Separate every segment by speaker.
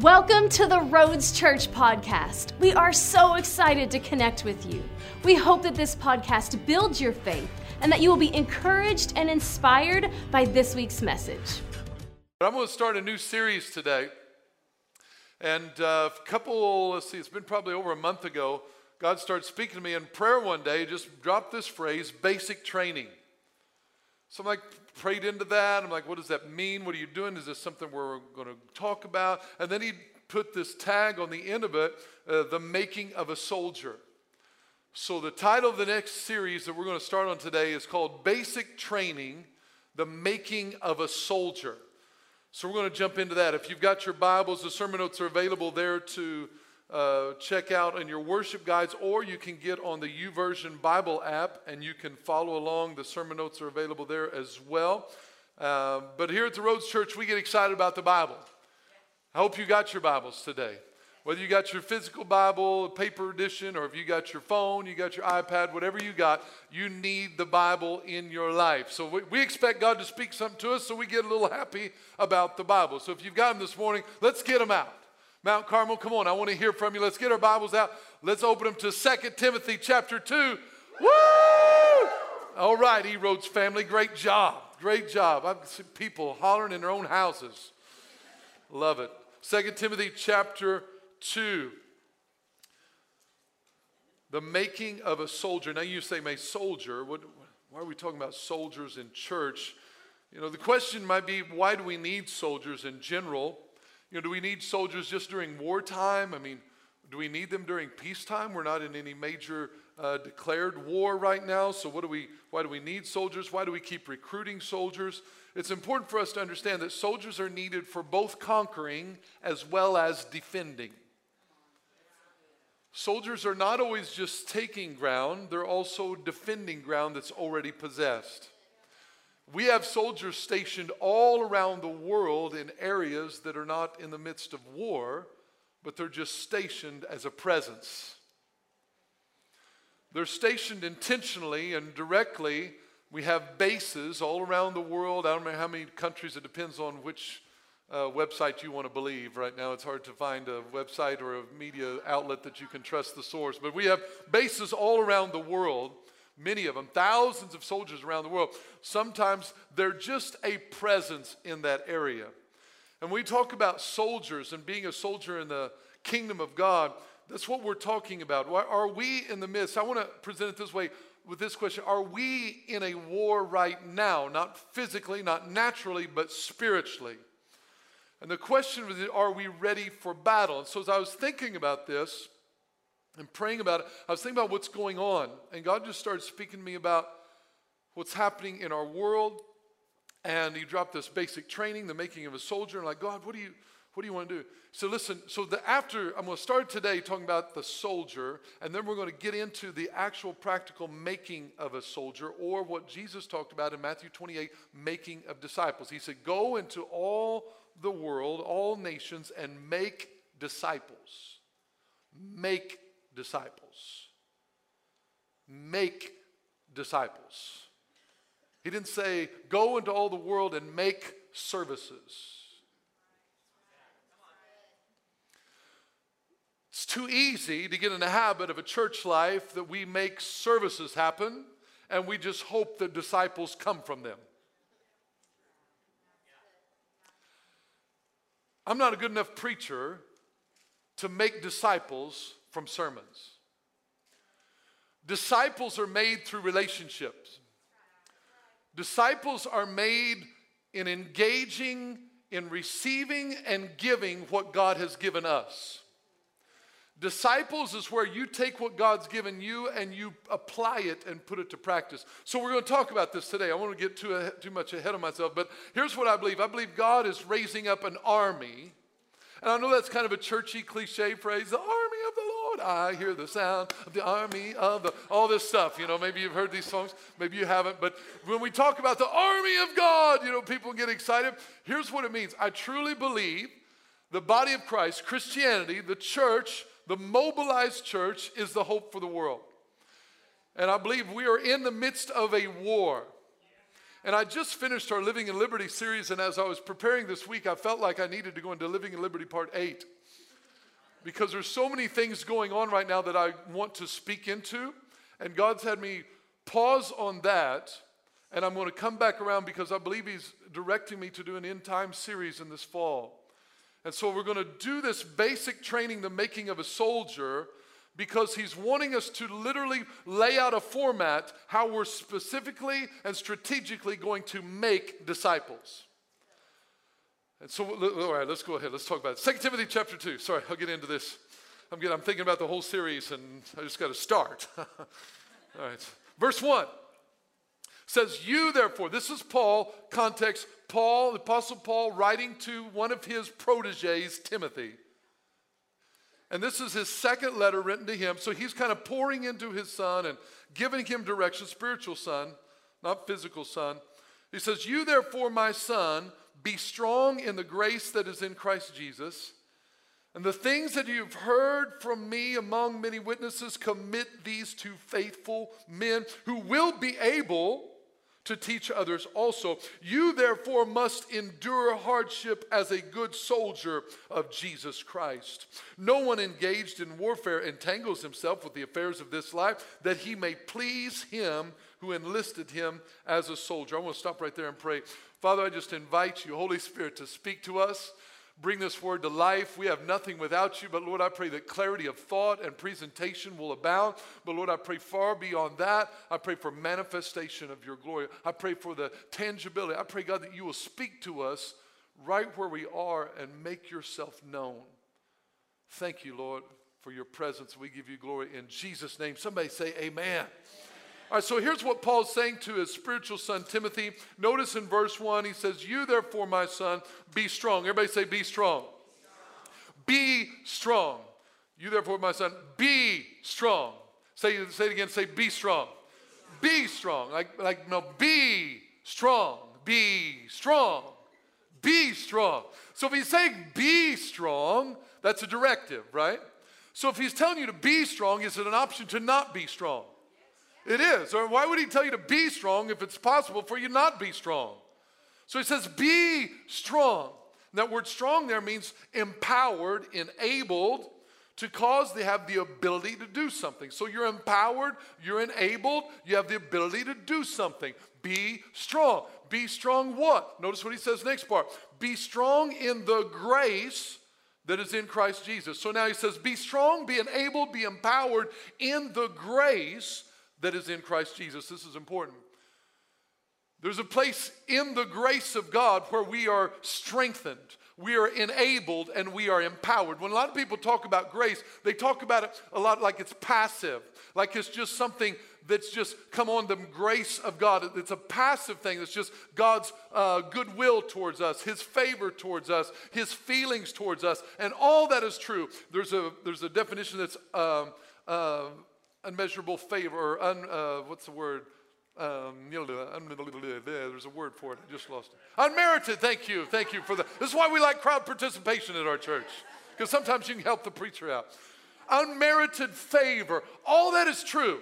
Speaker 1: Welcome to the Roads Church podcast. We are so excited to connect with you. We hope that this podcast builds your faith and that you will be encouraged and inspired by this week's message.
Speaker 2: I'm going to start a new series today. And uh, a couple, let's see, it's been probably over a month ago, God started speaking to me in prayer one day, just dropped this phrase, basic training. So I'm like, prayed into that. I'm like, what does that mean? What are you doing? Is this something we're going to talk about? And then he put this tag on the end of it, uh, the making of a soldier. So the title of the next series that we're going to start on today is called Basic Training, the Making of a Soldier. So we're going to jump into that. If you've got your Bibles, the sermon notes are available there to uh, check out in your worship guides, or you can get on the YouVersion Bible app and you can follow along. The sermon notes are available there as well. Uh, but here at the Roads Church, we get excited about the Bible. I hope you got your Bibles today. Whether you got your physical Bible, paper edition, or if you got your phone, you got your iPad, whatever you got, you need the Bible in your life. So we, we expect God to speak something to us, so we get a little happy about the Bible. So if you've got them this morning, let's get them out. Mount Carmel, come on, I want to hear from you. Let's get our Bibles out. Let's open them to 2 Timothy chapter 2. Woo! All right, E family, great job. Great job. I've seen people hollering in their own houses. Love it. 2 Timothy chapter 2. The making of a soldier. Now you say, "My soldier." What, why are we talking about soldiers in church? You know, the question might be, why do we need soldiers in general? You know, do we need soldiers just during wartime? I mean, do we need them during peacetime? We're not in any major uh, declared war right now. So, what do we? Why do we need soldiers? Why do we keep recruiting soldiers? It's important for us to understand that soldiers are needed for both conquering as well as defending. Soldiers are not always just taking ground, they're also defending ground that's already possessed. We have soldiers stationed all around the world in areas that are not in the midst of war, but they're just stationed as a presence. They're stationed intentionally and directly. We have bases all around the world. I don't know how many countries, it depends on which uh, website you want to believe. Right now, it's hard to find a website or a media outlet that you can trust the source. But we have bases all around the world, many of them, thousands of soldiers around the world. Sometimes they're just a presence in that area. And we talk about soldiers and being a soldier in the kingdom of God. That's what we're talking about. Are we in the midst? I want to present it this way with this question Are we in a war right now? Not physically, not naturally, but spiritually. And the question was, are we ready for battle? And so as I was thinking about this and praying about it, I was thinking about what's going on. And God just started speaking to me about what's happening in our world. And he dropped this basic training, the making of a soldier. And like, God, what do you what do you want to do? So listen, so the after I'm going to start today talking about the soldier, and then we're going to get into the actual practical making of a soldier, or what Jesus talked about in Matthew 28, making of disciples. He said, Go into all the world, all nations, and make disciples. Make disciples. Make disciples. He didn't say, go into all the world and make services. It's too easy to get in the habit of a church life that we make services happen and we just hope that disciples come from them. I'm not a good enough preacher to make disciples from sermons. Disciples are made through relationships. Disciples are made in engaging, in receiving, and giving what God has given us. Disciples is where you take what God's given you and you apply it and put it to practice. So we're going to talk about this today. I won't get too, too much ahead of myself, but here's what I believe I believe God is raising up an army. And I know that's kind of a churchy cliche phrase, the army Lord. I hear the sound of the army of the, all this stuff. You know, maybe you've heard these songs, maybe you haven't. But when we talk about the army of God, you know, people get excited. Here's what it means I truly believe the body of Christ, Christianity, the church, the mobilized church is the hope for the world. And I believe we are in the midst of a war. And I just finished our Living in Liberty series, and as I was preparing this week, I felt like I needed to go into Living in Liberty Part 8 because there's so many things going on right now that I want to speak into. And God's had me pause on that. And I'm going to come back around because I believe He's directing me to do an end time series in this fall. And so we're going to do this basic training, the making of a soldier, because He's wanting us to literally lay out a format how we're specifically and strategically going to make disciples. And so, all right, let's go ahead. Let's talk about it. 2 Timothy chapter 2. Sorry, I'll get into this. I'm, getting, I'm thinking about the whole series and I just got to start. all right. Verse 1 says, You therefore, this is Paul, context, Paul, the Apostle Paul, writing to one of his proteges, Timothy. And this is his second letter written to him. So he's kind of pouring into his son and giving him direction, spiritual son, not physical son. He says, You therefore, my son, be strong in the grace that is in Christ Jesus. And the things that you've heard from me among many witnesses, commit these to faithful men who will be able to teach others also. You therefore must endure hardship as a good soldier of Jesus Christ. No one engaged in warfare entangles himself with the affairs of this life that he may please him who enlisted him as a soldier. I want to stop right there and pray. Father, I just invite you, Holy Spirit, to speak to us. Bring this word to life. We have nothing without you, but Lord, I pray that clarity of thought and presentation will abound. But Lord, I pray far beyond that. I pray for manifestation of your glory. I pray for the tangibility. I pray, God, that you will speak to us right where we are and make yourself known. Thank you, Lord, for your presence. We give you glory in Jesus' name. Somebody say, Amen. All right, so here's what Paul's saying to his spiritual son Timothy. Notice in verse 1, he says, You therefore, my son, be strong. Everybody say, Be strong. Be strong. You therefore, my son, be strong. Say, say it again, say, Be strong. Be strong. Like, like, no, be strong. Be strong. Be strong. So if he's saying be strong, that's a directive, right? So if he's telling you to be strong, is it an option to not be strong? It is. Or why would he tell you to be strong if it's possible for you not be strong? So he says, be strong. And that word strong there means empowered, enabled to cause they have the ability to do something. So you're empowered, you're enabled, you have the ability to do something. Be strong. Be strong what? Notice what he says next part. Be strong in the grace that is in Christ Jesus. So now he says, be strong, be enabled, be empowered in the grace that is in Christ Jesus. This is important. There's a place in the grace of God where we are strengthened, we are enabled, and we are empowered. When a lot of people talk about grace, they talk about it a lot like it's passive, like it's just something that's just come on the grace of God. It's a passive thing. It's just God's uh, goodwill towards us, His favor towards us, His feelings towards us, and all that is true. There's a there's a definition that's um, uh, unmeasurable favor, or un, uh, what's the word? Um, there's a word for it. I just lost it. Unmerited. Thank you. Thank you for that. This is why we like crowd participation at our church, because sometimes you can help the preacher out. Unmerited favor. All that is true.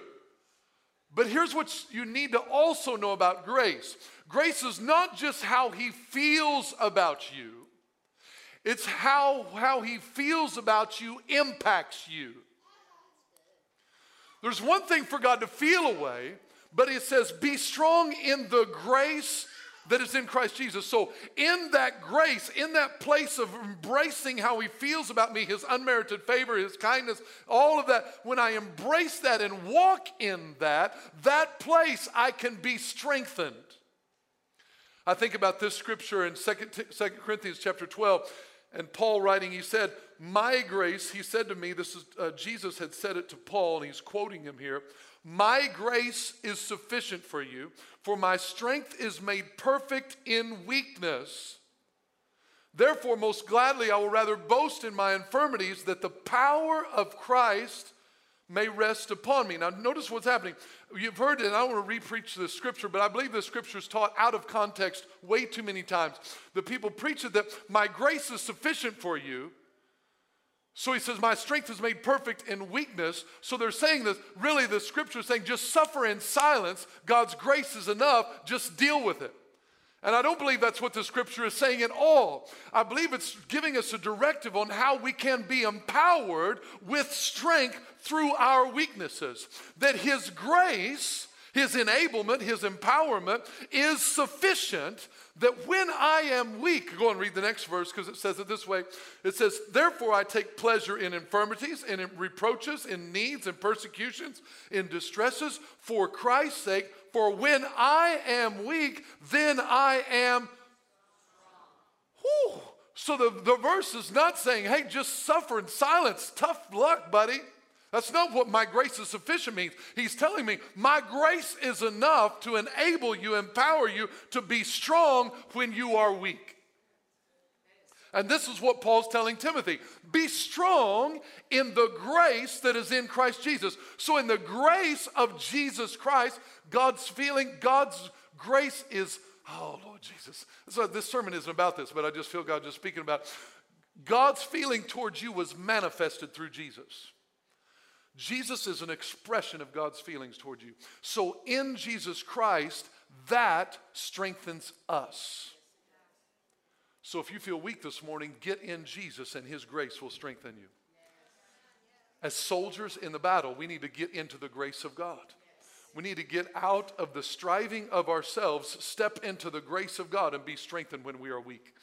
Speaker 2: But here's what you need to also know about grace grace is not just how he feels about you, it's how, how he feels about you impacts you. There's one thing for God to feel a way, but it says, be strong in the grace that is in Christ Jesus. So, in that grace, in that place of embracing how He feels about me, His unmerited favor, His kindness, all of that, when I embrace that and walk in that, that place I can be strengthened. I think about this scripture in 2 Corinthians chapter 12, and Paul writing, he said, my grace, he said to me, this is uh, Jesus had said it to Paul, and he's quoting him here. My grace is sufficient for you, for my strength is made perfect in weakness. Therefore, most gladly, I will rather boast in my infirmities that the power of Christ may rest upon me. Now, notice what's happening. You've heard it, and I don't want to repreach this scripture, but I believe this scripture is taught out of context way too many times. The people preach it that my grace is sufficient for you So he says, My strength is made perfect in weakness. So they're saying this, really, the scripture is saying, just suffer in silence. God's grace is enough. Just deal with it. And I don't believe that's what the scripture is saying at all. I believe it's giving us a directive on how we can be empowered with strength through our weaknesses. That His grace, His enablement, His empowerment is sufficient. That when I am weak, go and read the next verse because it says it this way. It says, Therefore I take pleasure in infirmities, in reproaches, in needs, in persecutions, in distresses, for Christ's sake. For when I am weak, then I am. Whew. So the, the verse is not saying, hey, just suffer in silence. Tough luck, buddy. That's not what my grace is sufficient means. He's telling me my grace is enough to enable you, empower you to be strong when you are weak. And this is what Paul's telling Timothy be strong in the grace that is in Christ Jesus. So, in the grace of Jesus Christ, God's feeling, God's grace is, oh Lord Jesus. So this sermon isn't about this, but I just feel God just speaking about God's feeling towards you was manifested through Jesus. Jesus is an expression of God's feelings towards you. So in Jesus Christ, that strengthens us. So if you feel weak this morning, get in Jesus and his grace will strengthen you. As soldiers in the battle, we need to get into the grace of God. We need to get out of the striving of ourselves, step into the grace of God, and be strengthened when we are weak.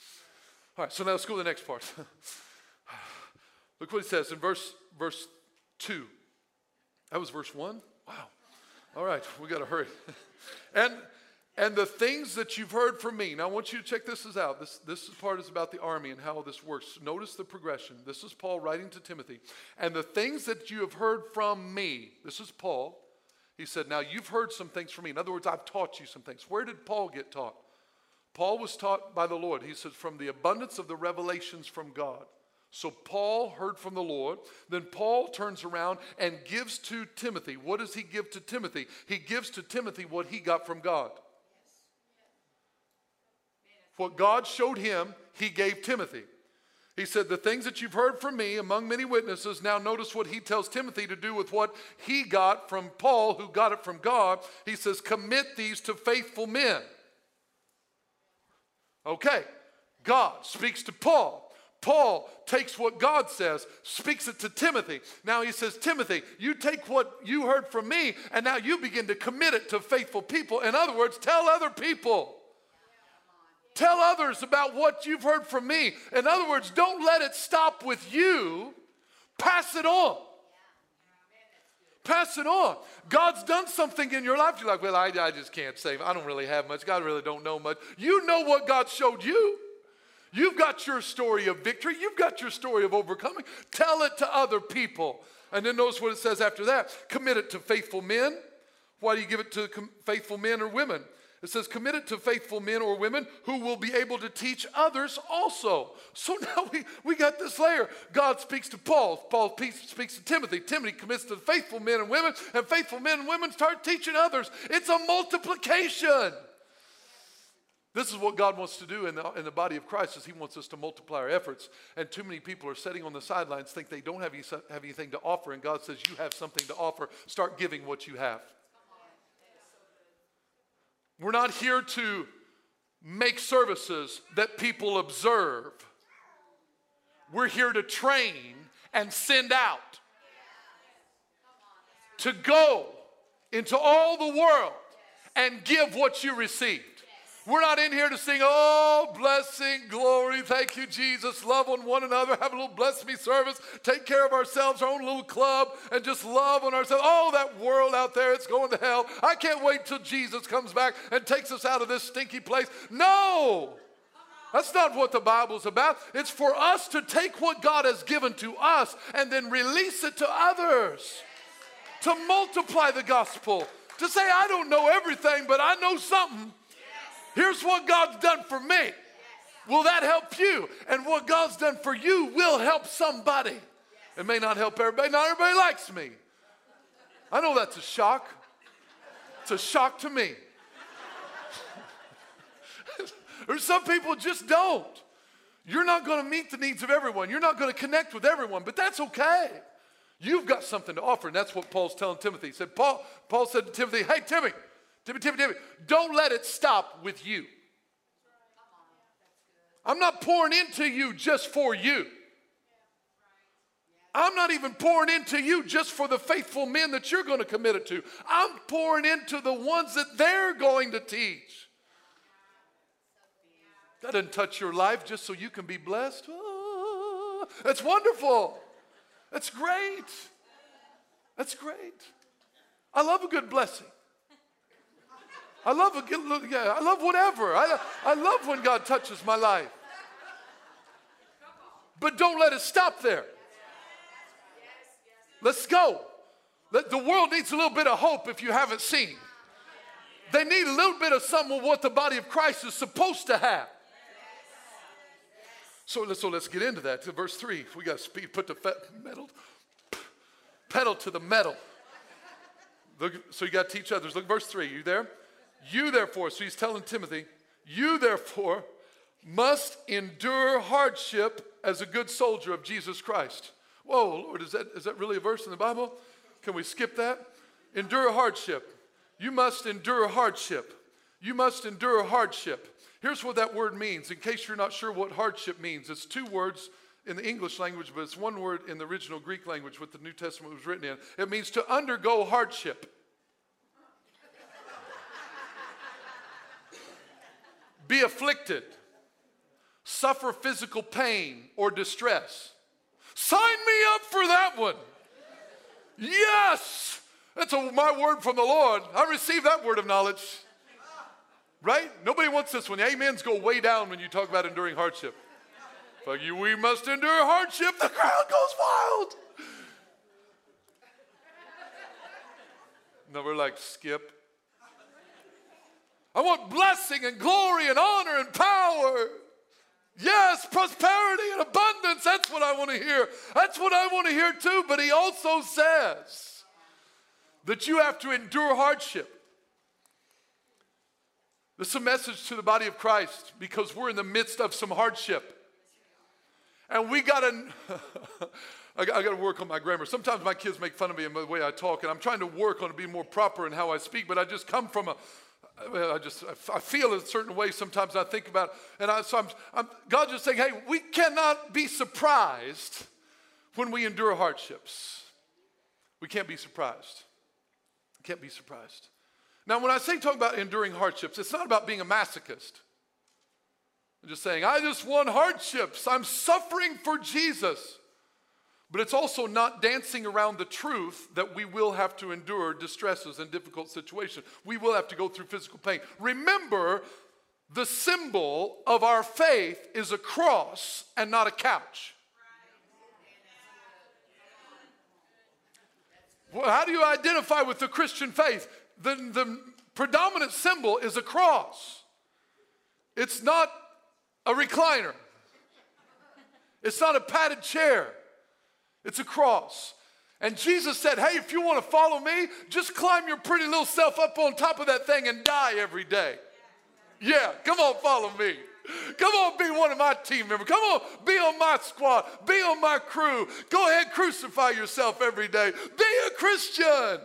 Speaker 2: All right, so now let's go to the next part. Look what it says in verse, verse 2. That was verse 1? Wow. All right, we got to hurry. and and the things that you've heard from me. Now, I want you to check this out. This, this part is about the army and how this works. Notice the progression. This is Paul writing to Timothy. And the things that you have heard from me. This is Paul. He said, Now you've heard some things from me. In other words, I've taught you some things. Where did Paul get taught? Paul was taught by the Lord. He says, From the abundance of the revelations from God. So Paul heard from the Lord. Then Paul turns around and gives to Timothy. What does he give to Timothy? He gives to Timothy what he got from God. What God showed him, he gave Timothy. He said, The things that you've heard from me among many witnesses, now notice what he tells Timothy to do with what he got from Paul, who got it from God. He says, Commit these to faithful men. Okay, God speaks to Paul. Paul takes what God says, speaks it to Timothy. Now he says, Timothy, you take what you heard from me, and now you begin to commit it to faithful people. In other words, tell other people. Tell others about what you've heard from me. In other words, don't let it stop with you. Pass it on. Pass it on. God's done something in your life. You're like, well, I, I just can't say. I don't really have much. God really don't know much. You know what God showed you. You've got your story of victory. You've got your story of overcoming. Tell it to other people. And then notice what it says after that. Commit it to faithful men. Why do you give it to faithful men or women? It says, commit it to faithful men or women who will be able to teach others also. So now we, we got this layer. God speaks to Paul. Paul speaks to Timothy. Timothy commits to faithful men and women, and faithful men and women start teaching others. It's a multiplication. This is what God wants to do in the, in the body of Christ is he wants us to multiply our efforts. And too many people are sitting on the sidelines, think they don't have, any, have anything to offer, and God says, you have something to offer. Start giving what you have. We're not here to make services that people observe. We're here to train and send out. To go into all the world and give what you received. We're not in here to sing, oh, blessing, glory, thank you, Jesus, love on one another, have a little bless me service, take care of ourselves, our own little club, and just love on ourselves. Oh, that world out there, it's going to hell. I can't wait till Jesus comes back and takes us out of this stinky place. No! That's not what the Bible's about. It's for us to take what God has given to us and then release it to others, to multiply the gospel, to say, I don't know everything, but I know something. Here's what God's done for me. Will that help you? And what God's done for you will help somebody. It may not help everybody. Not everybody likes me. I know that's a shock. It's a shock to me. Or some people just don't. You're not going to meet the needs of everyone. You're not going to connect with everyone, but that's okay. You've got something to offer, and that's what Paul's telling Timothy. He said, Paul, Paul said to Timothy, Hey, Timothy, Timothy, Timothy, Timothy, don't let it stop with you. I'm not pouring into you just for you. I'm not even pouring into you just for the faithful men that you're going to commit it to. I'm pouring into the ones that they're going to teach. That doesn't touch your life just so you can be blessed. Oh, that's wonderful. That's great. That's great. I love a good blessing. I love a yeah, I love whatever. I, I love when God touches my life. But don't let it stop there. Let's go. The world needs a little bit of hope if you haven't seen. They need a little bit of some of what the body of Christ is supposed to have. So let's, so let's get into that. To verse 3, we got to speed, put the metal, pedal to the metal. Look, so you got to teach others. Look, verse 3, you there? You therefore, so he's telling Timothy, you therefore must endure hardship as a good soldier of Jesus Christ. Whoa, Lord, is that, is that really a verse in the Bible? Can we skip that? Endure hardship. You must endure hardship. You must endure hardship. Here's what that word means, in case you're not sure what hardship means. It's two words in the English language, but it's one word in the original Greek language, what the New Testament was written in. It means to undergo hardship. Be afflicted, suffer physical pain or distress. Sign me up for that one. Yes, that's a, my word from the Lord. I received that word of knowledge. Right? Nobody wants this one. The amens go way down when you talk about enduring hardship. Like you, we must endure hardship. The crowd goes wild. No, we're like, skip. I want blessing and glory and honor and power. Yes, prosperity and abundance. That's what I want to hear. That's what I want to hear too. But he also says that you have to endure hardship. This is a message to the body of Christ because we're in the midst of some hardship. And we got to, I got to work on my grammar. Sometimes my kids make fun of me and the way I talk, and I'm trying to work on to be more proper in how I speak, but I just come from a, I just I feel a certain way sometimes I think about it. and I, so I'm, I'm, God's just saying hey we cannot be surprised when we endure hardships. We can't be surprised. Can't be surprised. Now when I say talk about enduring hardships it's not about being a masochist. I'm just saying I just want hardships. I'm suffering for Jesus but it's also not dancing around the truth that we will have to endure distresses and difficult situations. We will have to go through physical pain. Remember, the symbol of our faith is a cross and not a couch. Well, how do you identify with the Christian faith? The, the predominant symbol is a cross. It's not a recliner. It's not a padded chair. It's a cross. And Jesus said, Hey, if you want to follow me, just climb your pretty little self up on top of that thing and die every day. Yeah, come on, follow me. Come on, be one of my team members. Come on, be on my squad. Be on my crew. Go ahead, crucify yourself every day. Be a Christian.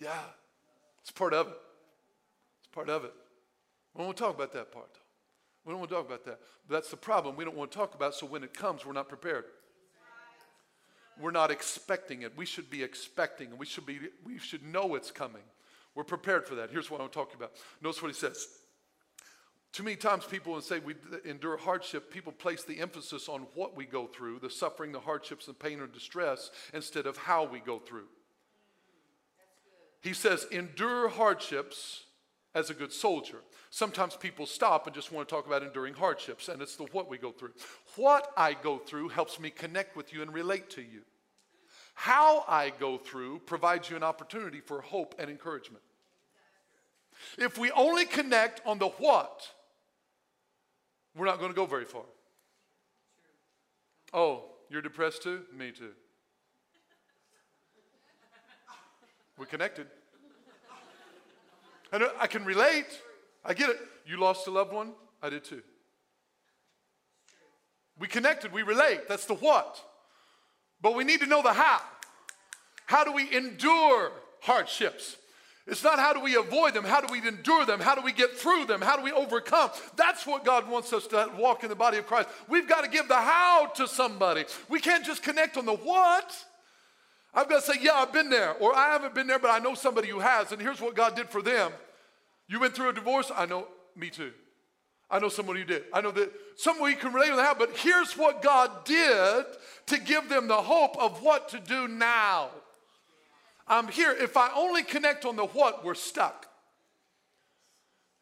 Speaker 2: Yeah, it's part of it. It's part of it. We won't talk about that part. We don't want to talk about that. But that's the problem. We don't want to talk about it, so when it comes, we're not prepared. We're not expecting it. We should be expecting, and we should, be, we should know it's coming. We're prepared for that. Here's what I'm talking about. Notice what he says. Too many times people when say we endure hardship, people place the emphasis on what we go through, the suffering, the hardships, and pain or distress, instead of how we go through. He says, endure hardships as a good soldier. Sometimes people stop and just want to talk about enduring hardships, and it's the what we go through. What I go through helps me connect with you and relate to you. How I go through provides you an opportunity for hope and encouragement. If we only connect on the what, we're not going to go very far. Oh, you're depressed too? Me too. We're connected. And I can relate. I get it. You lost a loved one? I did too. We connected, we relate. That's the what. But we need to know the how. How do we endure hardships? It's not how do we avoid them, how do we endure them, how do we get through them, how do we overcome. That's what God wants us to walk in the body of Christ. We've got to give the how to somebody. We can't just connect on the what. I've got to say, yeah, I've been there, or I haven't been there, but I know somebody who has, and here's what God did for them. You went through a divorce, I know, me too. I know someone who did. I know that someone you can relate on that, but here's what God did to give them the hope of what to do now. I'm here. If I only connect on the what, we're stuck.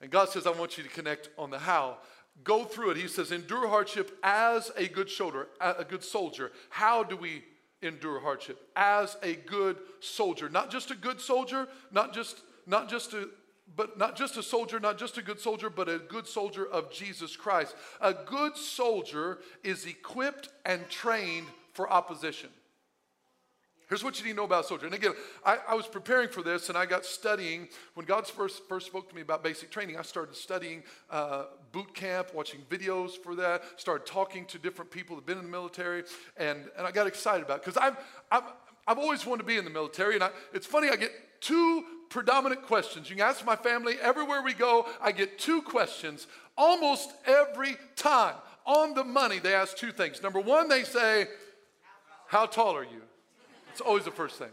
Speaker 2: And God says, I want you to connect on the how. Go through it. He says, endure hardship as a good shoulder, a good soldier. How do we endure hardship? As a good soldier. Not just a good soldier, not just, not just a but not just a soldier, not just a good soldier, but a good soldier of Jesus Christ. A good soldier is equipped and trained for opposition. Here's what you need to know about soldier. And again, I, I, was preparing for this and I got studying. When God first, first spoke to me about basic training, I started studying uh, boot camp, watching videos for that, started talking to different people that have been in the military, and, and I got excited about it because I've, I've, I've always wanted to be in the military. And I, it's funny, I get two predominant questions. You can ask my family, everywhere we go, I get two questions almost every time. On the money, they ask two things. Number one, they say, How tall are you? It's always the first thing.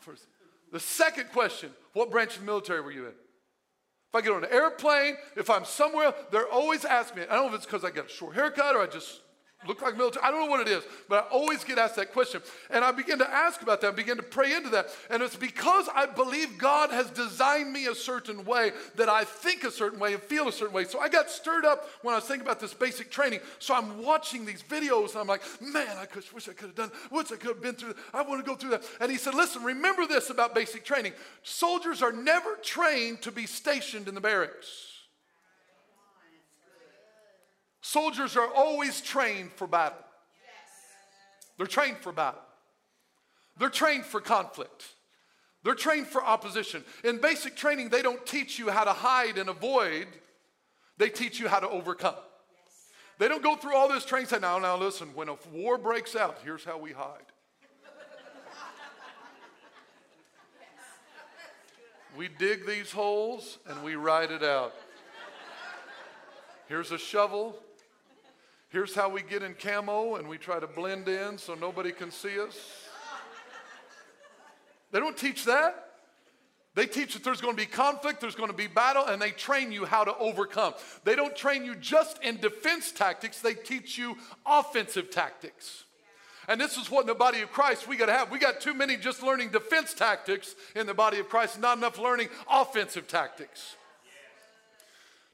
Speaker 2: First. The second question What branch of the military were you in? If I get on an airplane, if I'm somewhere, they're always asking me. I don't know if it's because I got a short haircut or I just look like military. I don't know what it is, but I always get asked that question. And I begin to ask about that, I begin to pray into that. And it's because I believe God has designed me a certain way that I think a certain way and feel a certain way. So I got stirred up when I was thinking about this basic training. So I'm watching these videos and I'm like, man, I could, wish I could have done, wish I could have been through that. I want to go through that. And he said, listen, remember this about basic training. Soldiers are never trained to be stationed in the barracks. Soldiers are always trained for battle. They're trained for battle. They're trained for conflict. They're trained for opposition. In basic training, they don't teach you how to hide and avoid, they teach you how to overcome. They don't go through all this training say, now, now listen, when a war breaks out, here's how we hide. we dig these holes and we ride it out. Here's a shovel, Here's how we get in camo and we try to blend in so nobody can see us. They don't teach that. They teach that there's going to be conflict, there's going to be battle, and they train you how to overcome. They don't train you just in defense tactics, they teach you offensive tactics. And this is what in the body of Christ we got to have. We got too many just learning defense tactics in the body of Christ, not enough learning offensive tactics.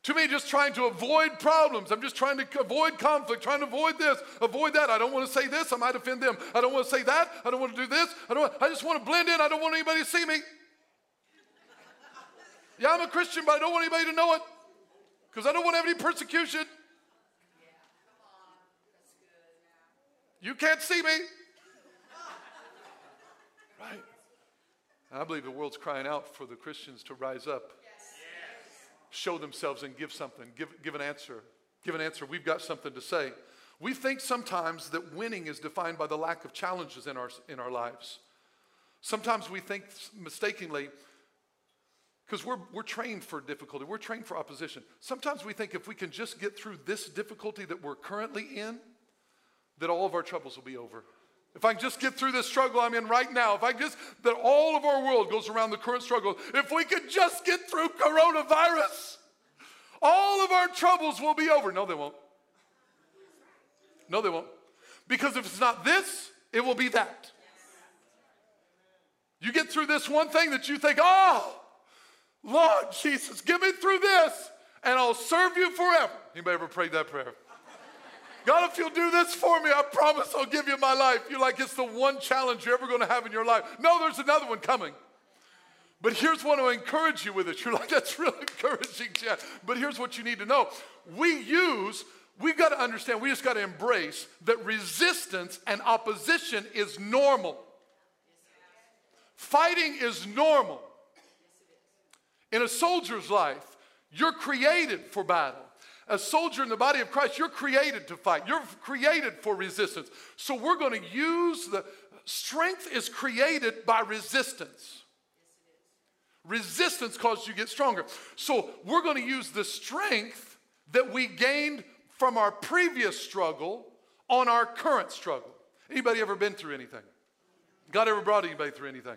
Speaker 2: Too me, just trying to avoid problems. I'm just trying to avoid conflict, trying to avoid this, avoid that. I don't want to say this. I might offend them. I don't want to say that. I don't want to do this. I don't. I just want to blend in. I don't want anybody to see me. Yeah, I'm a Christian, but I don't want anybody to know it because I don't want to have any persecution. You can't see me. Right. I believe the world's crying out for the Christians to rise up show themselves and give something, give, give an answer. Give an answer. We've got something to say. We think sometimes that winning is defined by the lack of challenges in our, in our lives. Sometimes we think mistakenly, because we're, we're trained for difficulty, we're trained for opposition. Sometimes we think if we can just get through this difficulty that we're currently in, that all of our troubles will be over. If I can just get through this struggle I'm in right now, if I just, that all of our world goes around the current struggle, if we could just get through coronavirus, all of our troubles will be over. No, they won't. No, they won't. Because if it's not this, it will be that. You get through this one thing that you think, oh, Lord Jesus, get me through this, and I'll serve you forever. Anybody ever prayed that prayer? God, if you'll do this for me, I promise I'll give you my life. You're like, it's the one challenge you're ever going to have in your life. No, there's another one coming. But here's what I encourage you with it. You're like, that's really encouraging, Chad. But here's what you need to know. We use, we've got to understand, we just got to embrace that resistance and opposition is normal. Fighting is normal. In a soldier's life, You're created for battle. A soldier in the body of Christ, you're created to fight. You're created for resistance. So we're going to use the strength is created by resistance. Resistance causes you to get stronger. So we're going to use the strength that we gained from our previous struggle on our current struggle. Anybody ever been through anything? God ever brought anybody through anything?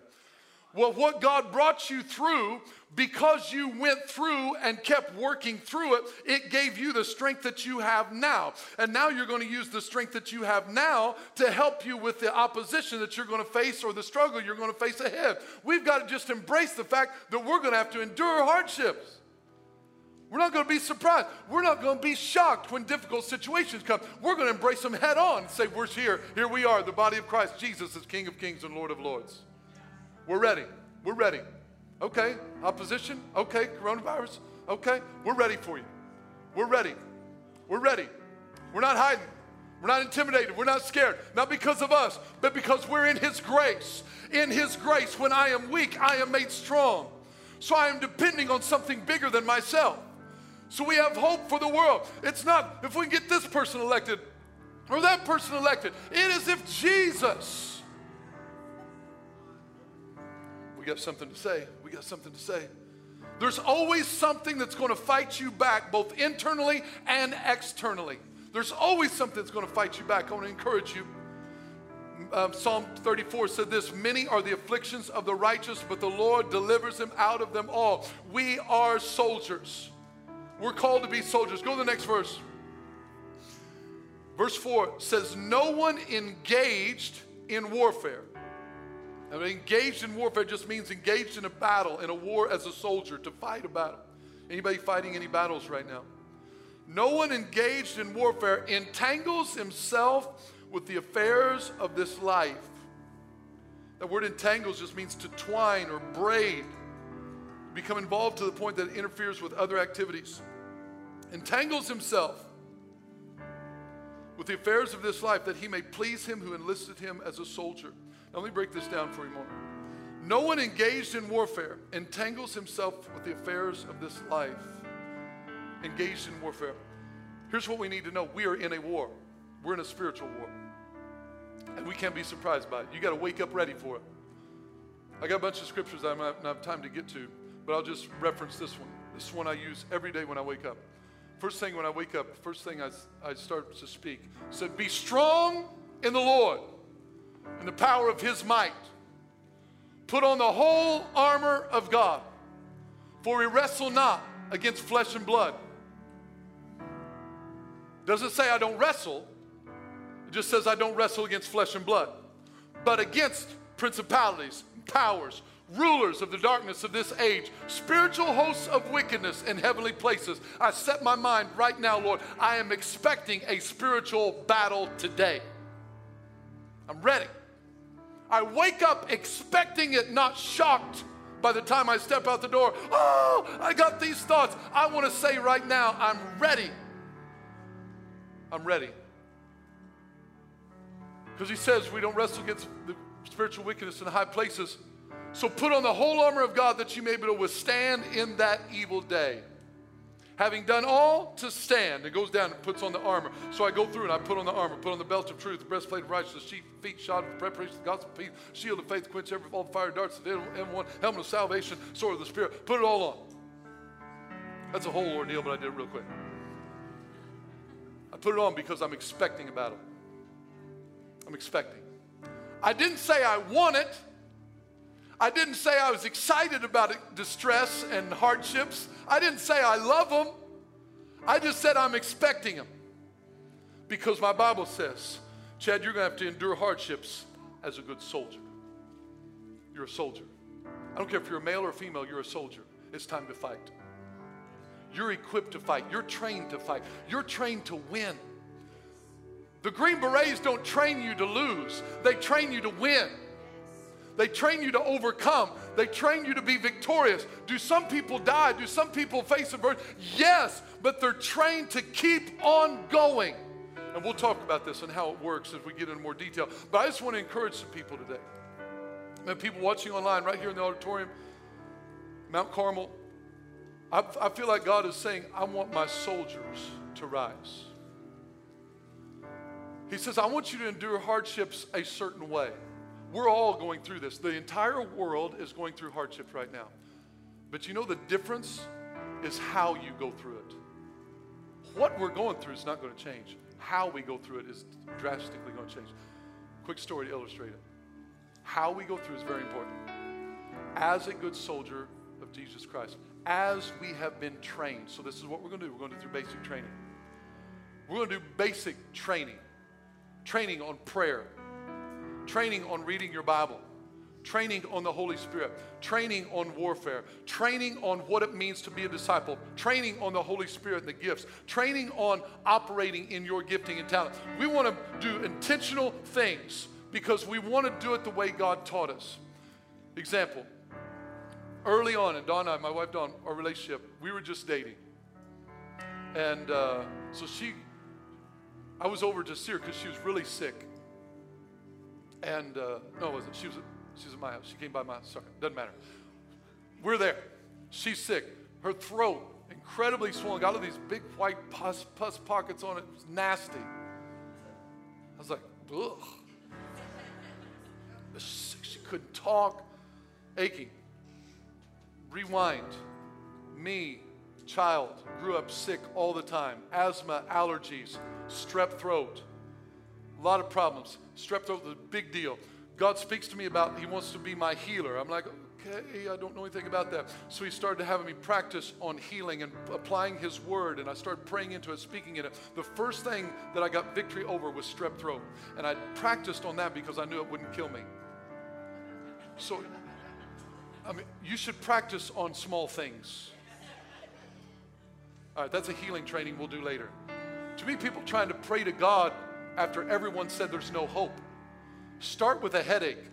Speaker 2: Well, what God brought you through, because you went through and kept working through it, it gave you the strength that you have now. And now you're going to use the strength that you have now to help you with the opposition that you're going to face or the struggle you're going to face ahead. We've got to just embrace the fact that we're going to have to endure hardships. We're not going to be surprised. We're not going to be shocked when difficult situations come. We're going to embrace them head on and say, We're here. Here we are, the body of Christ. Jesus is King of kings and Lord of lords. We're ready. We're ready. Okay, opposition. Okay, coronavirus. Okay, we're ready for you. We're ready. We're ready. We're not hiding. We're not intimidated. We're not scared. Not because of us, but because we're in His grace. In His grace, when I am weak, I am made strong. So I am depending on something bigger than myself. So we have hope for the world. It's not if we get this person elected or that person elected, it is if Jesus we got something to say. We got something to say. There's always something that's going to fight you back, both internally and externally. There's always something that's going to fight you back. I want to encourage you. Um, Psalm 34 said this Many are the afflictions of the righteous, but the Lord delivers them out of them all. We are soldiers. We're called to be soldiers. Go to the next verse. Verse 4 says, No one engaged in warfare Mean, engaged in warfare just means engaged in a battle, in a war as a soldier, to fight a battle. Anybody fighting any battles right now? No one engaged in warfare entangles himself with the affairs of this life. The word entangles just means to twine or braid, become involved to the point that it interferes with other activities. Entangles himself with the affairs of this life that he may please him who enlisted him as a soldier. Now, let me break this down for you more. No one engaged in warfare entangles himself with the affairs of this life. Engaged in warfare. Here's what we need to know we are in a war, we're in a spiritual war. And we can't be surprised by it. You got to wake up ready for it. I got a bunch of scriptures I don't have time to get to, but I'll just reference this one. This one I use every day when I wake up. First thing when I wake up, first thing I, I start to speak said, Be strong in the Lord and the power of his might. Put on the whole armor of God, for we wrestle not against flesh and blood. Doesn't say I don't wrestle, it just says I don't wrestle against flesh and blood, but against principalities, powers, rulers of the darkness of this age, spiritual hosts of wickedness in heavenly places. I set my mind right now, Lord, I am expecting a spiritual battle today. I'm ready. I wake up expecting it, not shocked by the time I step out the door. Oh, I got these thoughts. I want to say right now, I'm ready. I'm ready. Because he says we don't wrestle against the spiritual wickedness in high places. So put on the whole armor of God that you may be able to withstand in that evil day. Having done all to stand, it goes down and puts on the armor. So I go through and I put on the armor, put on the belt of truth, the breastplate of righteousness, feet shod with preparation of the gospel of peace, shield of faith, quench every all the fire darts, the M1, helmet of salvation, sword of the spirit. Put it all on. That's a whole ordeal, but I did it real quick. I put it on because I'm expecting a battle. I'm expecting. I didn't say I want it. I didn't say I was excited about distress and hardships. I didn't say I love them. I just said I'm expecting them. Because my Bible says, Chad, you're going to have to endure hardships as a good soldier. You're a soldier. I don't care if you're a male or female, you're a soldier. It's time to fight. You're equipped to fight. You're trained to fight. You're trained to win. The Green Berets don't train you to lose, they train you to win. They train you to overcome. They train you to be victorious. Do some people die? Do some people face adversity? Yes, but they're trained to keep on going. And we'll talk about this and how it works as we get into more detail. But I just want to encourage some people today. And people watching online right here in the auditorium, Mount Carmel, I, I feel like God is saying, I want my soldiers to rise. He says, I want you to endure hardships a certain way. We're all going through this. The entire world is going through hardships right now. But you know the difference is how you go through it. What we're going through is not going to change. How we go through it is drastically going to change. Quick story to illustrate it. How we go through is very important. As a good soldier of Jesus Christ, as we have been trained. So, this is what we're going to do. We're going to do basic training. We're going to do basic training training on prayer, training on reading your Bible, training on the Holy Spirit, training on warfare, training on what it means to be a disciple, training on the Holy Spirit and the gifts, training on operating in your gifting and talent. We want to do intentional things because we want to do it the way God taught us. Example, early on, and I, my wife Dawn, our relationship, we were just dating. And uh, so she, I was over to see her because she was really sick. And uh, no, it wasn't. She was, she was at my house. She came by my, sorry, doesn't matter. We're there. She's sick. Her throat, incredibly swollen, got all these big white pus, pus pockets on it. It was nasty. I was like, ugh. She couldn't talk, aching. Rewind. Me, child, grew up sick all the time asthma, allergies, strep throat, a lot of problems. Strep throat was a big deal. God speaks to me about He wants to be my healer. I'm like, okay, I don't know anything about that. So He started having me practice on healing and applying His word, and I started praying into it, speaking in it. The first thing that I got victory over was strep throat, and I practiced on that because I knew it wouldn't kill me. So I mean, you should practice on small things. All right, that's a healing training we'll do later. To me, people trying to pray to God after everyone said there's no hope. Start with a headache.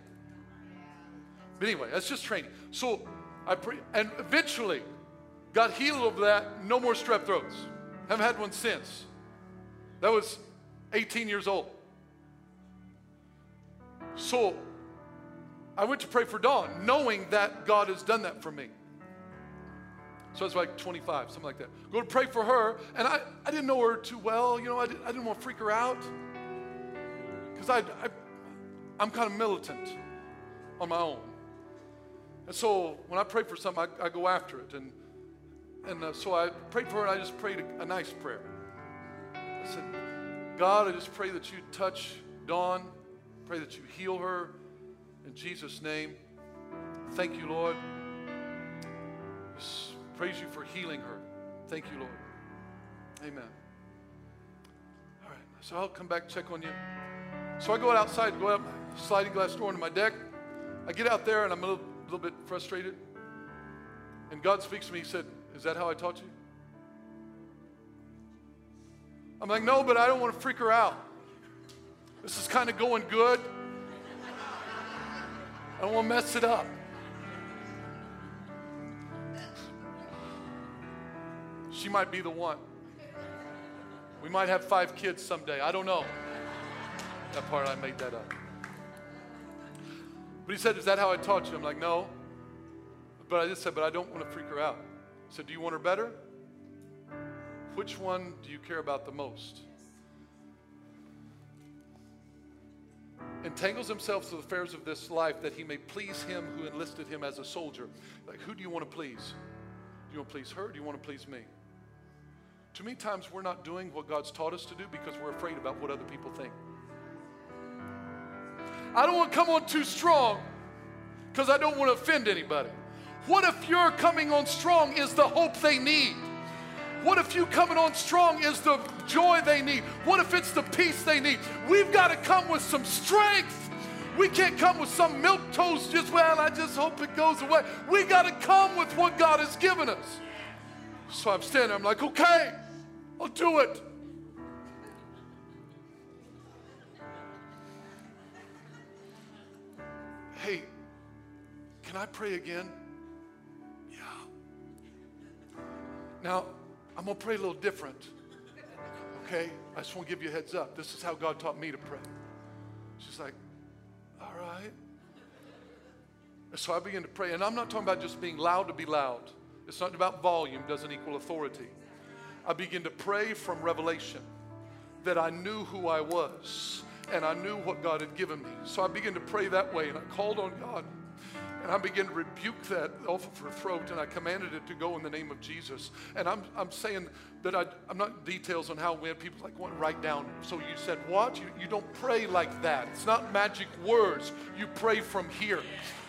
Speaker 2: But anyway, that's just training. So I pray, and eventually got healed of that. No more strep throats. Haven't had one since. That was 18 years old. So I went to pray for Dawn, knowing that God has done that for me. So I was like 25, something like that. Go to pray for her, and I, I didn't know her too well. You know, I, did, I didn't want to freak her out because I, I, I'm kind of militant on my own. And so when I pray for something, I, I go after it. And, and uh, so I prayed for her, and I just prayed a, a nice prayer. I said, God, I just pray that you touch Dawn, pray that you heal her in Jesus' name. Thank you, Lord. Just praise you for healing her. Thank you, Lord. Amen. All right, so I'll come back check on you. So I go outside, go out sliding glass door into my deck. I get out there and I'm a little, little bit frustrated. And God speaks to me. He said, Is that how I taught you? I'm like, No, but I don't want to freak her out. This is kind of going good. I don't want to mess it up. She might be the one. We might have five kids someday. I don't know. That part, I made that up. But he said, Is that how I taught you? I'm like, No. But I just said, But I don't want to freak her out. He said, Do you want her better? Which one do you care about the most? entangles himself to the affairs of this life that he may please him who enlisted him as a soldier. Like, who do you want to please? Do you want to please her? do you want to please me? Too many times we're not doing what God's taught us to do because we're afraid about what other people think. I don't want to come on too strong because I don't want to offend anybody. What if your coming on strong is the hope they need? What if you coming on strong is the joy they need? What if it's the peace they need? We've got to come with some strength. We can't come with some milk toast just, well, I just hope it goes away. We got to come with what God has given us. So I'm standing I'm like, okay, I'll do it. Hey, can I pray again? Yeah. Now, I'm going to pray a little different. Okay? I just want to give you a heads up. This is how God taught me to pray. She's like, all right. So I begin to pray. And I'm not talking about just being loud to be loud. It's not about volume, doesn't equal authority. I began to pray from revelation that I knew who I was and I knew what God had given me. So I began to pray that way and I called on God. And I began to rebuke that off of her throat and I commanded it to go in the name of Jesus. And I'm, I'm saying that I, I'm not details on how it went. People like want to write down. So you said, what? You, you don't pray like that. It's not magic words. You pray from here.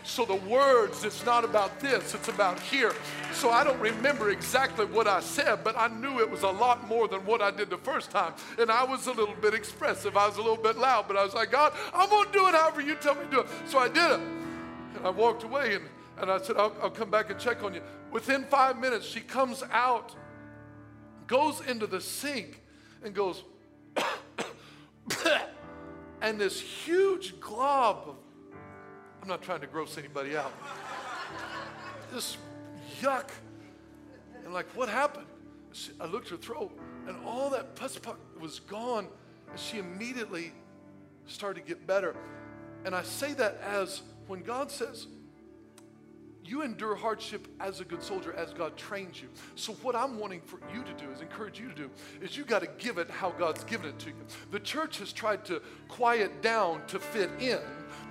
Speaker 2: So the words, it's not about this, it's about here. So I don't remember exactly what I said, but I knew it was a lot more than what I did the first time. And I was a little bit expressive, I was a little bit loud, but I was like, God, I'm to do it however you tell me to do it. So I did it. And I walked away and, and I said, I'll, I'll come back and check on you. Within five minutes, she comes out, goes into the sink, and goes, and this huge glob of I'm not trying to gross anybody out. this yuck. And like, what happened? She, I looked her throat, and all that pus was gone. And she immediately started to get better. And I say that as when God says, you endure hardship as a good soldier as God trains you. So, what I'm wanting for you to do is encourage you to do is you got to give it how God's given it to you. The church has tried to quiet down to fit in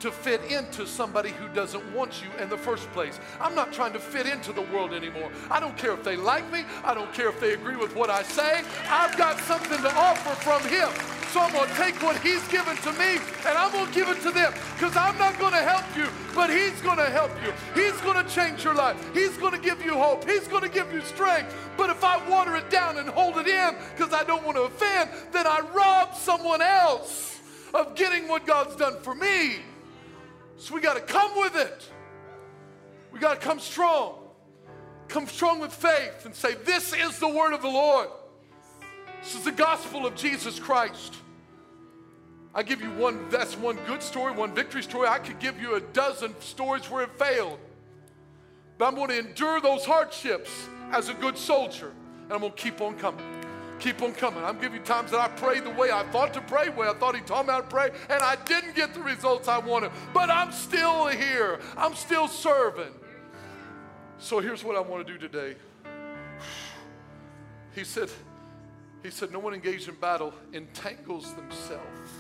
Speaker 2: to fit into somebody who doesn't want you in the first place. I'm not trying to fit into the world anymore. I don't care if they like me, I don't care if they agree with what I say. I've got something to offer from Him. So I'm going to take what He's given to me and I'm going to give it to them because I'm not going to help you, but He's going to help you. He's going to change your life. He's going to give you hope. He's going to give you strength. But if I water it down and hold it in because I don't want to offend, then I rob someone else of getting what God's done for me. So we got to come with it. We got to come strong. Come strong with faith and say, This is the word of the Lord. This is the gospel of Jesus Christ. I give you one, that's one good story, one victory story. I could give you a dozen stories where it failed. But I'm going to endure those hardships as a good soldier, and I'm going to keep on coming keep on coming. I'm giving you times that I prayed the way I thought to pray, way I thought He taught me how to pray, and I didn't get the results I wanted. But I'm still here. I'm still serving. So here's what I want to do today. He said, He said, no one engaged in battle entangles themselves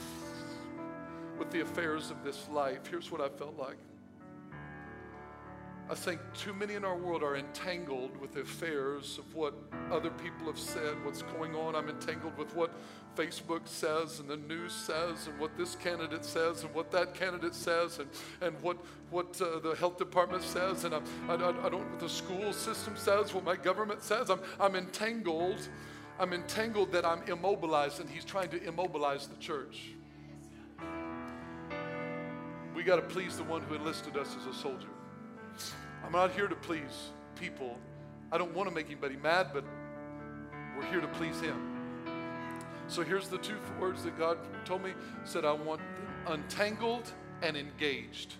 Speaker 2: with the affairs of this life. Here's what I felt like. I think too many in our world are entangled with the affairs of what other people have said, what's going on. I'm entangled with what Facebook says and the news says and what this candidate says and what that candidate says and, and what, what uh, the health department says and I'm, I, I, I don't what the school system says, what my government says. I'm, I'm entangled. I'm entangled that I'm immobilized and he's trying to immobilize the church. We got to please the one who enlisted us as a soldier. I'm not here to please people. I don't want to make anybody mad, but we're here to please Him. So here's the two words that God told me. said, I want untangled and engaged.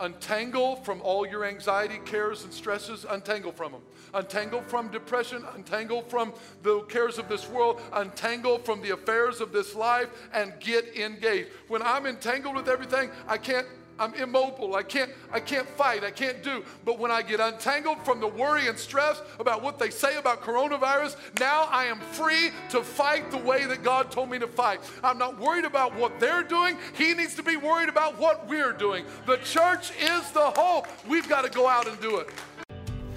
Speaker 2: Untangle from all your anxiety, cares, and stresses. Untangle from them. Untangle from depression. Untangle from the cares of this world. Untangle from the affairs of this life and get engaged. When I'm entangled with everything, I can't I'm immobile. I can't, I can't fight. I can't do. But when I get untangled from the worry and stress about what they say about coronavirus, now I am free to fight the way that God told me to fight. I'm not worried about what they're doing. He needs to be worried about what we're doing. The church is the hope. We've got to go out and do it.